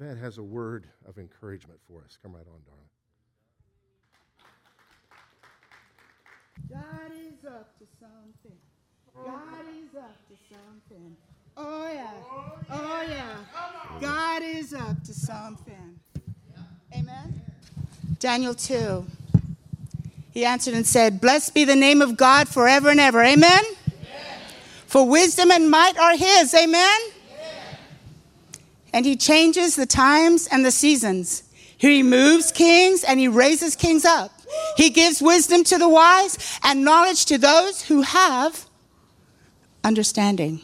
Yvette has a word of encouragement for us. Come right on, darling. God is up to something. God is up to something. Oh, yeah. Oh, yeah. God is up to something. Amen. Daniel 2. He answered and said, Blessed be the name of God forever and ever. Amen. Amen. For wisdom and might are his. Amen. And he changes the times and the seasons. He removes kings and he raises kings up. He gives wisdom to the wise and knowledge to those who have understanding.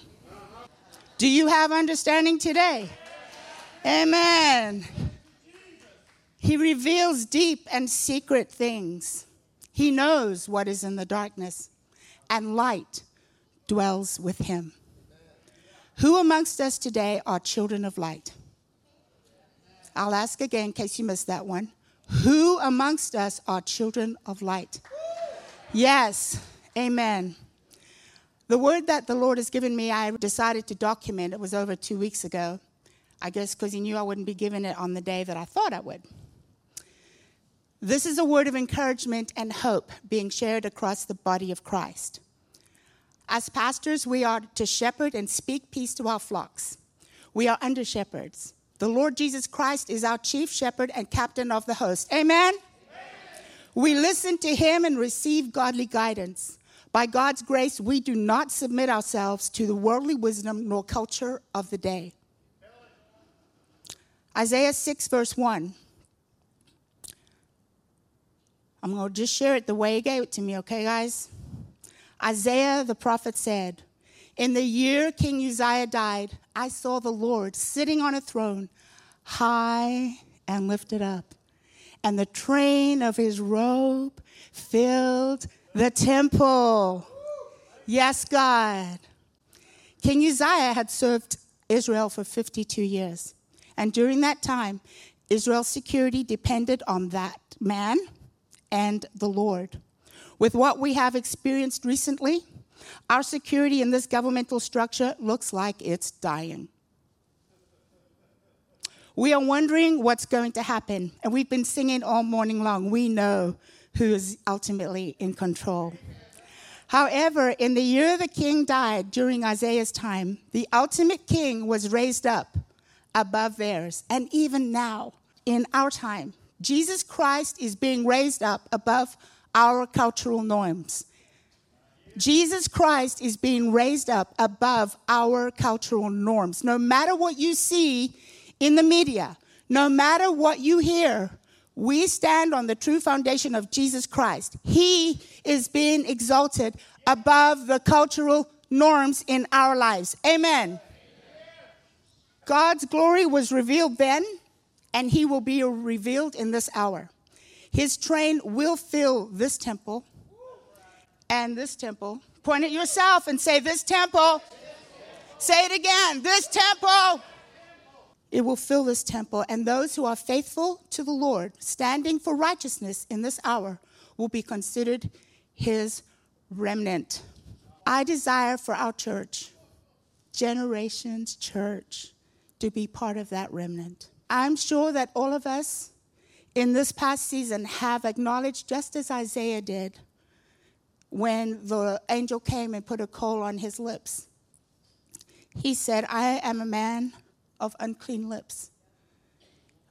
Do you have understanding today? Amen. He reveals deep and secret things. He knows what is in the darkness, and light dwells with him. Who amongst us today are children of light? I'll ask again in case you missed that one. Who amongst us are children of light? Yes, amen. The word that the Lord has given me, I decided to document. It was over two weeks ago. I guess because He knew I wouldn't be given it on the day that I thought I would. This is a word of encouragement and hope being shared across the body of Christ. As pastors, we are to shepherd and speak peace to our flocks. We are under shepherds. The Lord Jesus Christ is our chief shepherd and captain of the host. Amen? Amen? We listen to him and receive godly guidance. By God's grace, we do not submit ourselves to the worldly wisdom nor culture of the day. Isaiah 6, verse 1. I'm going to just share it the way he gave it to me, okay, guys? Isaiah the prophet said, In the year King Uzziah died, I saw the Lord sitting on a throne, high and lifted up, and the train of his robe filled the temple. Yes, God. King Uzziah had served Israel for 52 years. And during that time, Israel's security depended on that man and the Lord. With what we have experienced recently, our security in this governmental structure looks like it's dying. We are wondering what's going to happen, and we've been singing all morning long. We know who is ultimately in control. However, in the year the king died during Isaiah's time, the ultimate king was raised up above theirs. And even now, in our time, Jesus Christ is being raised up above our cultural norms. Jesus Christ is being raised up above our cultural norms. No matter what you see in the media, no matter what you hear, we stand on the true foundation of Jesus Christ. He is being exalted above the cultural norms in our lives. Amen. God's glory was revealed then, and he will be revealed in this hour. His train will fill this temple and this temple. Point at yourself and say, This temple. Say it again, this temple. It will fill this temple, and those who are faithful to the Lord, standing for righteousness in this hour, will be considered his remnant. I desire for our church, Generations Church, to be part of that remnant. I'm sure that all of us in this past season have acknowledged, just as Isaiah did, when the angel came and put a coal on his lips. He said, I am a man of unclean lips.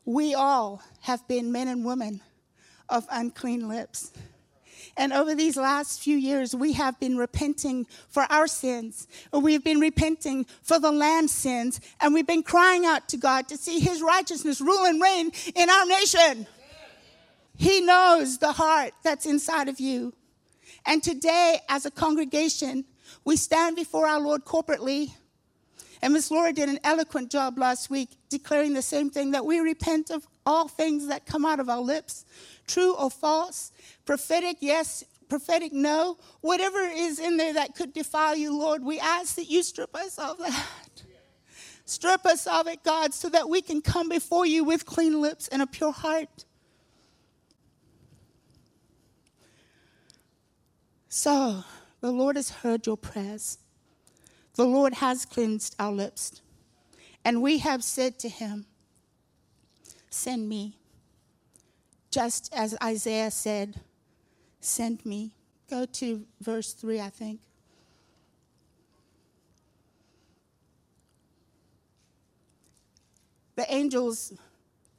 We all have been men and women of unclean lips. And over these last few years, we have been repenting for our sins. We've been repenting for the land's sins. And we've been crying out to God to see His righteousness rule and reign in our nation. He knows the heart that's inside of you. And today, as a congregation, we stand before our Lord corporately and Miss Laura did an eloquent job last week declaring the same thing that we repent of all things that come out of our lips, true or false, prophetic, yes, prophetic, no, whatever is in there that could defile you, Lord, we ask that you strip us of that. Strip us of it, God, so that we can come before you with clean lips and a pure heart. So, the Lord has heard your prayers. The Lord has cleansed our lips. And we have said to him, Send me. Just as Isaiah said, Send me. Go to verse 3, I think. The angels,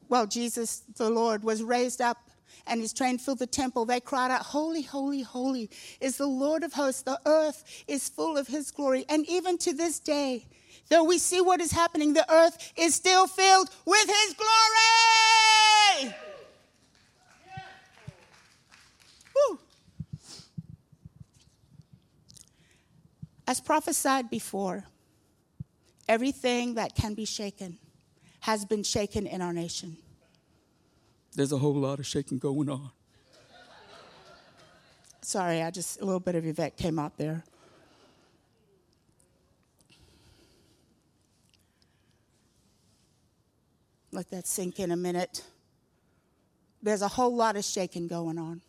well, Jesus, the Lord, was raised up and his train filled the temple. They cried out, Holy, holy, holy is the Lord of hosts. The earth is full of his glory. And even to this day, though we see what is happening, the earth is still filled with his glory. Woo. As prophesied before, everything that can be shaken has been shaken in our nation. There's a whole lot of shaking going on. Sorry, I just, a little bit of Yvette came out there. Let that sink in a minute. There's a whole lot of shaking going on.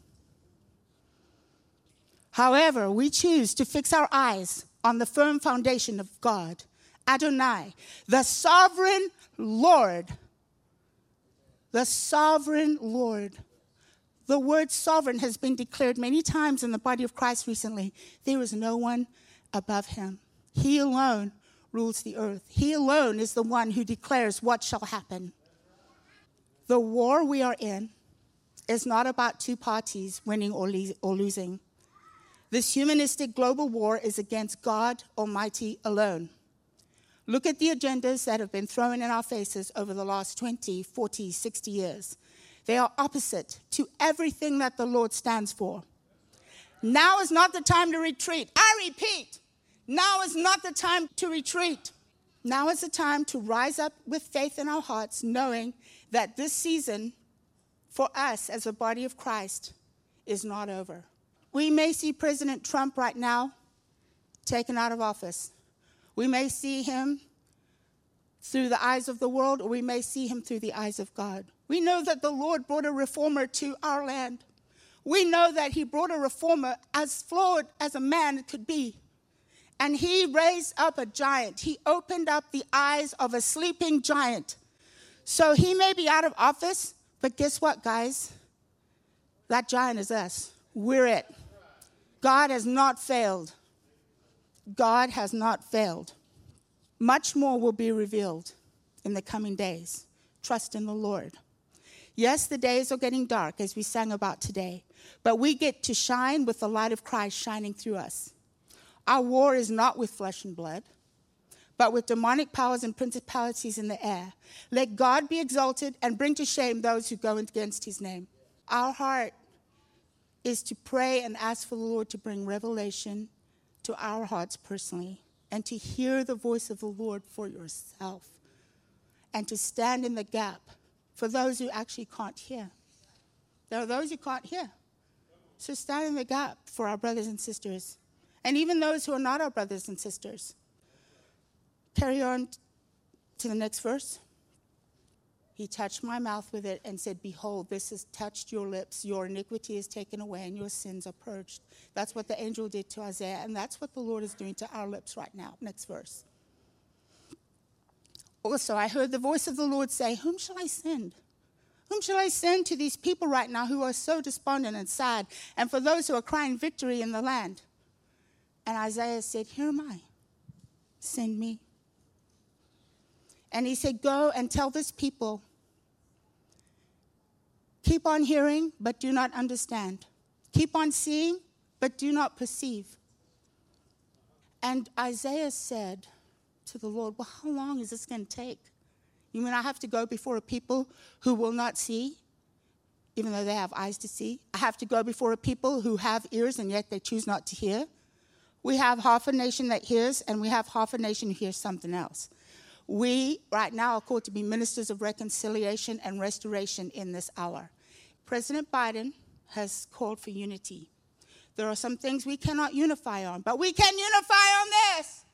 However, we choose to fix our eyes on the firm foundation of God, Adonai, the sovereign Lord. The sovereign Lord. The word sovereign has been declared many times in the body of Christ recently. There is no one above him. He alone rules the earth. He alone is the one who declares what shall happen. The war we are in is not about two parties winning or, le- or losing. This humanistic global war is against God Almighty alone. Look at the agendas that have been thrown in our faces over the last 20, 40, 60 years. They are opposite to everything that the Lord stands for. Now is not the time to retreat. I repeat, now is not the time to retreat. Now is the time to rise up with faith in our hearts, knowing that this season for us as a body of Christ is not over. We may see President Trump right now taken out of office. We may see him through the eyes of the world, or we may see him through the eyes of God. We know that the Lord brought a reformer to our land. We know that he brought a reformer as flawed as a man could be. And he raised up a giant. He opened up the eyes of a sleeping giant. So he may be out of office, but guess what, guys? That giant is us. We're it. God has not failed. God has not failed. Much more will be revealed in the coming days. Trust in the Lord. Yes, the days are getting dark, as we sang about today, but we get to shine with the light of Christ shining through us. Our war is not with flesh and blood, but with demonic powers and principalities in the air. Let God be exalted and bring to shame those who go against his name. Our heart is to pray and ask for the Lord to bring revelation to our hearts personally and to hear the voice of the Lord for yourself and to stand in the gap for those who actually can't hear. There are those who can't hear. So stand in the gap for our brothers and sisters, and even those who are not our brothers and sisters. Carry on to the next verse. He touched my mouth with it and said, Behold, this has touched your lips. Your iniquity is taken away and your sins are purged. That's what the angel did to Isaiah, and that's what the Lord is doing to our lips right now. Next verse. Also, I heard the voice of the Lord say, Whom shall I send? Whom shall I send to these people right now who are so despondent and sad, and for those who are crying victory in the land? And Isaiah said, Here am I. Send me. And he said, Go and tell this people Keep on hearing, but do not understand. Keep on seeing, but do not perceive. And Isaiah said to the Lord, Well, how long is this going to take? You mean I have to go before a people who will not see, even though they have eyes to see? I have to go before a people who have ears and yet they choose not to hear? We have half a nation that hears, and we have half a nation who hears something else. We, right now, are called to be ministers of reconciliation and restoration in this hour. President Biden has called for unity. There are some things we cannot unify on, but we can unify on this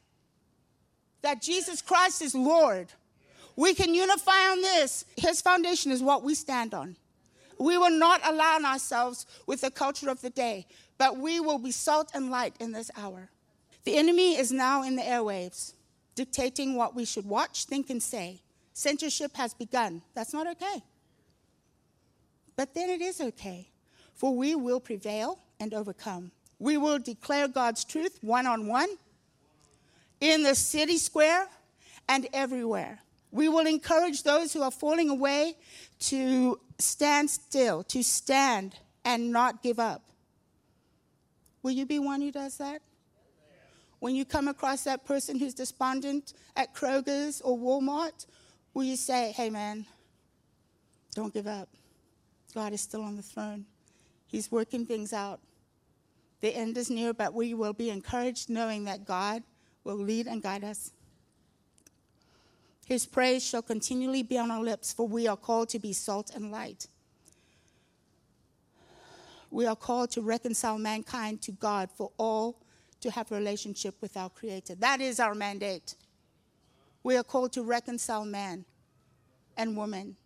that Jesus Christ is Lord. We can unify on this. His foundation is what we stand on. We will not align ourselves with the culture of the day, but we will be salt and light in this hour. The enemy is now in the airwaves dictating what we should watch, think, and say. Censorship has begun. That's not okay. But then it is okay, for we will prevail and overcome. We will declare God's truth one on one, in the city square, and everywhere. We will encourage those who are falling away to stand still, to stand and not give up. Will you be one who does that? When you come across that person who's despondent at Kroger's or Walmart, will you say, hey man, don't give up? God is still on the throne, He's working things out. The end is near, but we will be encouraged knowing that God will lead and guide us. His praise shall continually be on our lips, for we are called to be salt and light. We are called to reconcile mankind to God for all to have a relationship with our Creator. That is our mandate. We are called to reconcile man and woman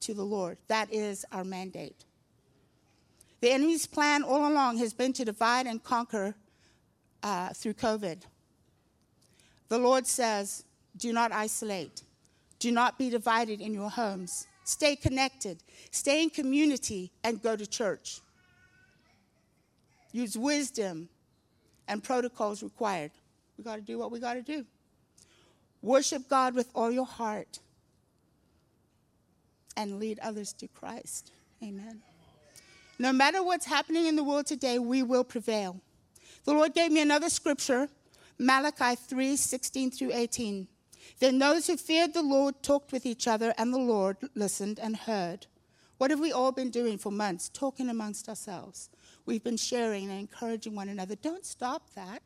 to the Lord. That is our mandate. The enemy's plan all along has been to divide and conquer uh, through COVID. The Lord says, do not isolate. Do not be divided in your homes. Stay connected. Stay in community and go to church. Use wisdom and protocols required. We got to do what we got to do. Worship God with all your heart and lead others to Christ. Amen. No matter what's happening in the world today, we will prevail. The Lord gave me another scripture, Malachi 3 16 through 18. Then those who feared the Lord talked with each other, and the Lord listened and heard. What have we all been doing for months? Talking amongst ourselves. We've been sharing and encouraging one another. Don't stop that.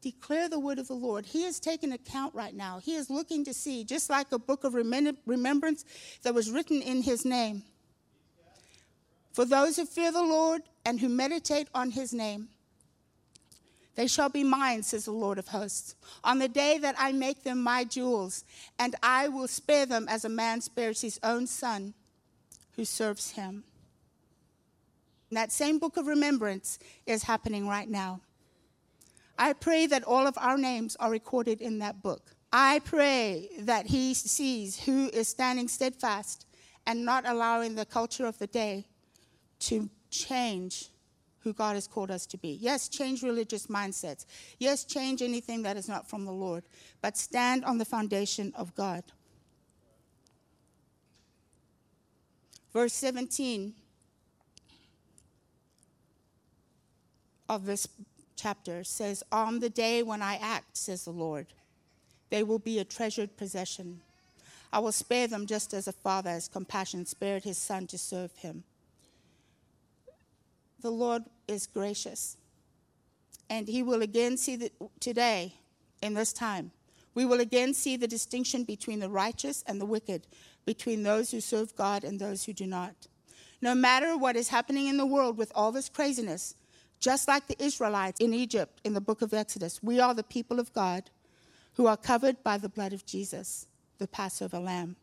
Declare the word of the Lord. He is taking account right now. He is looking to see, just like a book of remembrance that was written in his name. For those who fear the Lord and who meditate on his name, they shall be mine, says the Lord of hosts, on the day that I make them my jewels, and I will spare them as a man spares his own son who serves him. And that same book of remembrance is happening right now. I pray that all of our names are recorded in that book. I pray that he sees who is standing steadfast and not allowing the culture of the day to change who God has called us to be. Yes, change religious mindsets. Yes, change anything that is not from the Lord, but stand on the foundation of God. Verse 17 of this chapter says, On the day when I act, says the Lord, they will be a treasured possession. I will spare them just as a father has compassion spared his son to serve him the Lord is gracious. And he will again see that today, in this time, we will again see the distinction between the righteous and the wicked, between those who serve God and those who do not. No matter what is happening in the world with all this craziness, just like the Israelites in Egypt in the book of Exodus, we are the people of God who are covered by the blood of Jesus, the Passover lamb.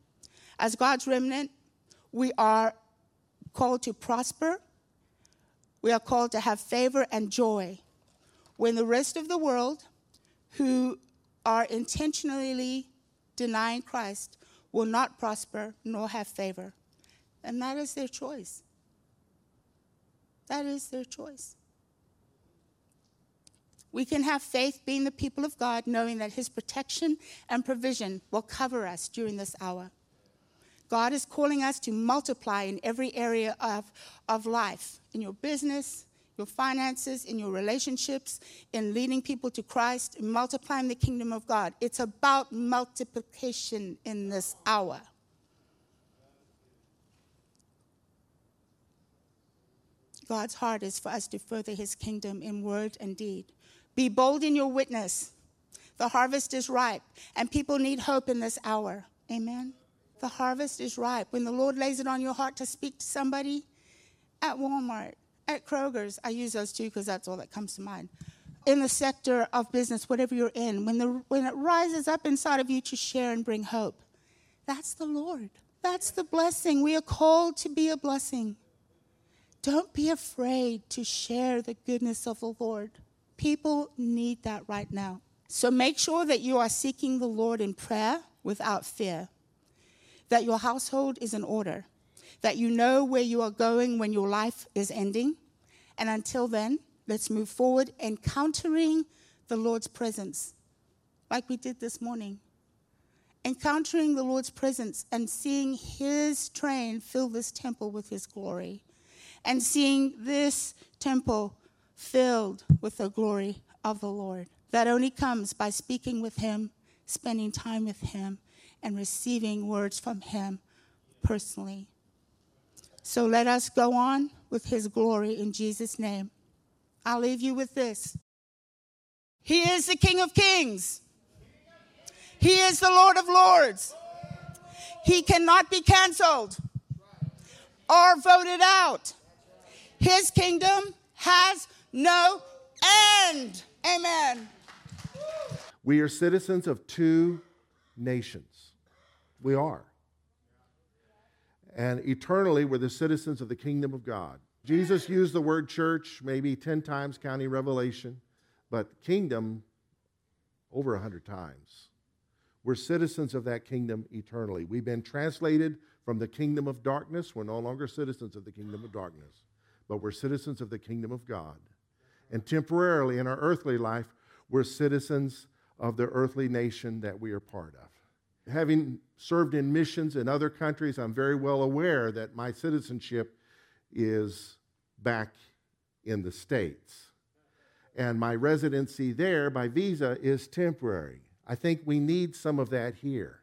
As God's remnant, we are called to prosper we are called to have favor and joy when the rest of the world who are intentionally denying Christ will not prosper nor have favor. And that is their choice. That is their choice. We can have faith being the people of God, knowing that His protection and provision will cover us during this hour. God is calling us to multiply in every area of, of life in your business, your finances, in your relationships, in leading people to Christ, in multiplying the kingdom of God. It's about multiplication in this hour. God's heart is for us to further his kingdom in word and deed. Be bold in your witness. The harvest is ripe, and people need hope in this hour. Amen. The harvest is ripe. When the Lord lays it on your heart to speak to somebody at Walmart, at Kroger's, I use those two because that's all that comes to mind. In the sector of business, whatever you're in, when, the, when it rises up inside of you to share and bring hope, that's the Lord. That's the blessing. We are called to be a blessing. Don't be afraid to share the goodness of the Lord. People need that right now. So make sure that you are seeking the Lord in prayer without fear that your household is in order, that you know where you are going when your life is ending. And until then, let's move forward encountering the Lord's presence, like we did this morning. Encountering the Lord's presence and seeing His train fill this temple with His glory, and seeing this temple filled with the glory of the Lord. That only comes by speaking with Him, spending time with Him, and receiving words from Him personally. So let us go on with His glory in Jesus' name. I'll leave you with this He is the King of Kings, He is the Lord of Lords. He cannot be canceled or voted out. His kingdom has no end. Amen. We are citizens of two nations. We are. And eternally, we're the citizens of the kingdom of God. Jesus used the word church maybe 10 times, counting Revelation, but kingdom over 100 times. We're citizens of that kingdom eternally. We've been translated from the kingdom of darkness. We're no longer citizens of the kingdom of darkness, but we're citizens of the kingdom of God. And temporarily in our earthly life, we're citizens of the earthly nation that we are part of. Having served in missions in other countries, I'm very well aware that my citizenship is back in the States. And my residency there by visa is temporary. I think we need some of that here.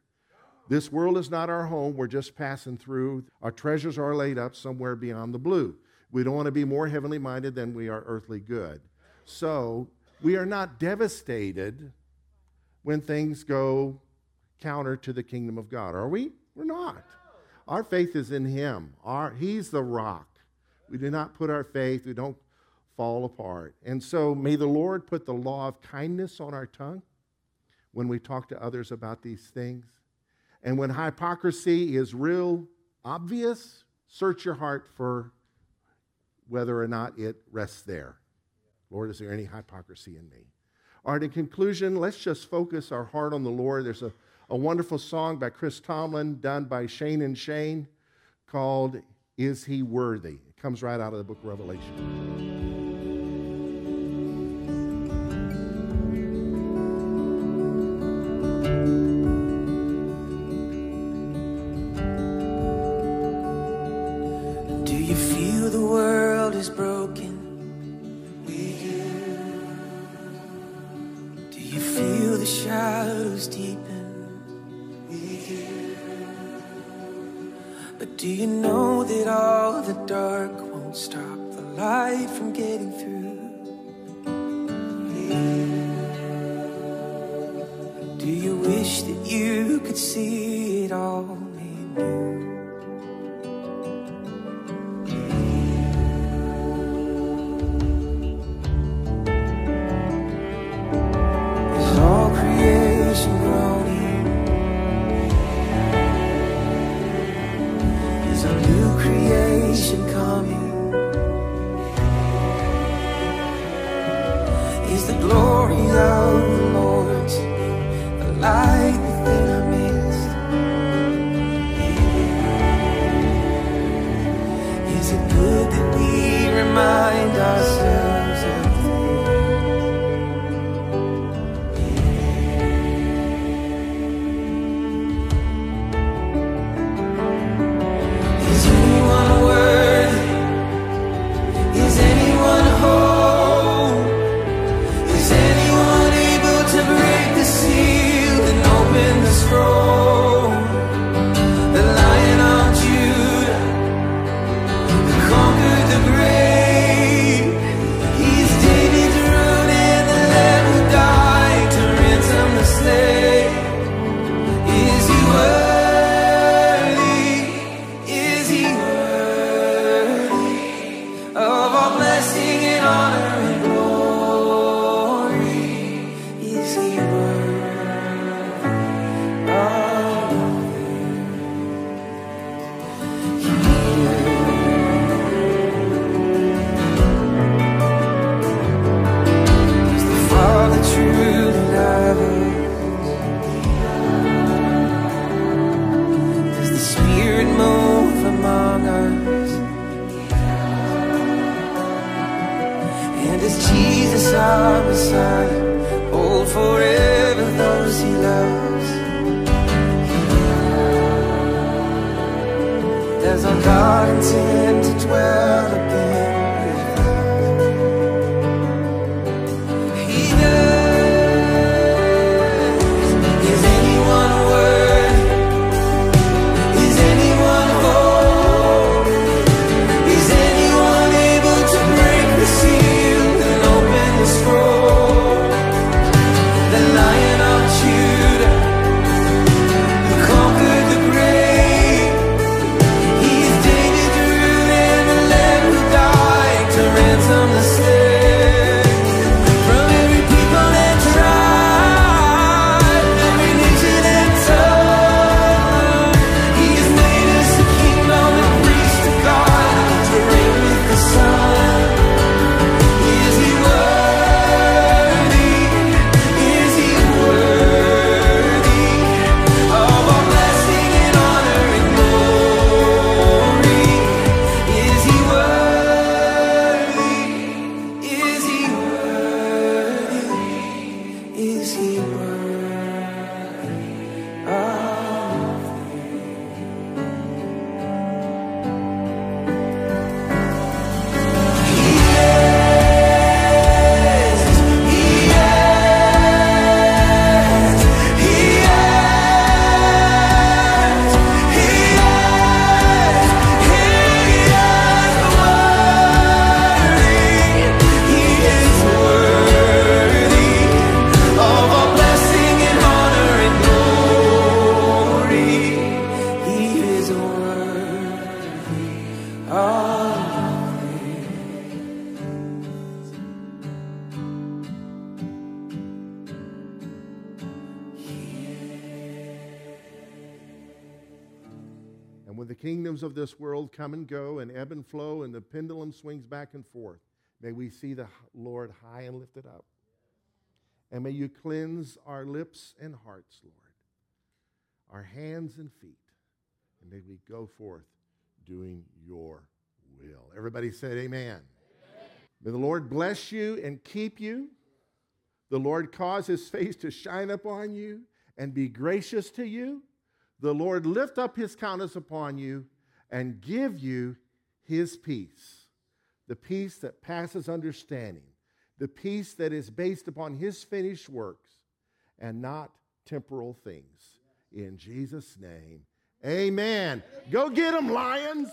This world is not our home. We're just passing through. Our treasures are laid up somewhere beyond the blue. We don't want to be more heavenly minded than we are earthly good. So we are not devastated when things go counter to the kingdom of God, are we? We're not. Our faith is in Him. Our, he's the rock. We do not put our faith, we don't fall apart. And so may the Lord put the law of kindness on our tongue when we talk to others about these things. And when hypocrisy is real obvious, search your heart for whether or not it rests there. Lord, is there any hypocrisy in me? All right, in conclusion, let's just focus our heart on the Lord. There's a, a wonderful song by Chris Tomlin done by Shane and Shane called Is He Worthy? It comes right out of the book of Revelation. But do you know that all the dark won't stop the light from getting through? Do you wish that you could see it all made new? Come and go and ebb and flow and the pendulum swings back and forth, may we see the Lord high and lifted up. And may you cleanse our lips and hearts, Lord, our hands and feet. And may we go forth doing your will. Everybody said, Amen. May the Lord bless you and keep you. The Lord cause his face to shine upon you and be gracious to you. The Lord lift up his countenance upon you and give you his peace, the peace that passes understanding, the peace that is based upon his finished works and not temporal things. In Jesus' name, amen. Go get them, lions.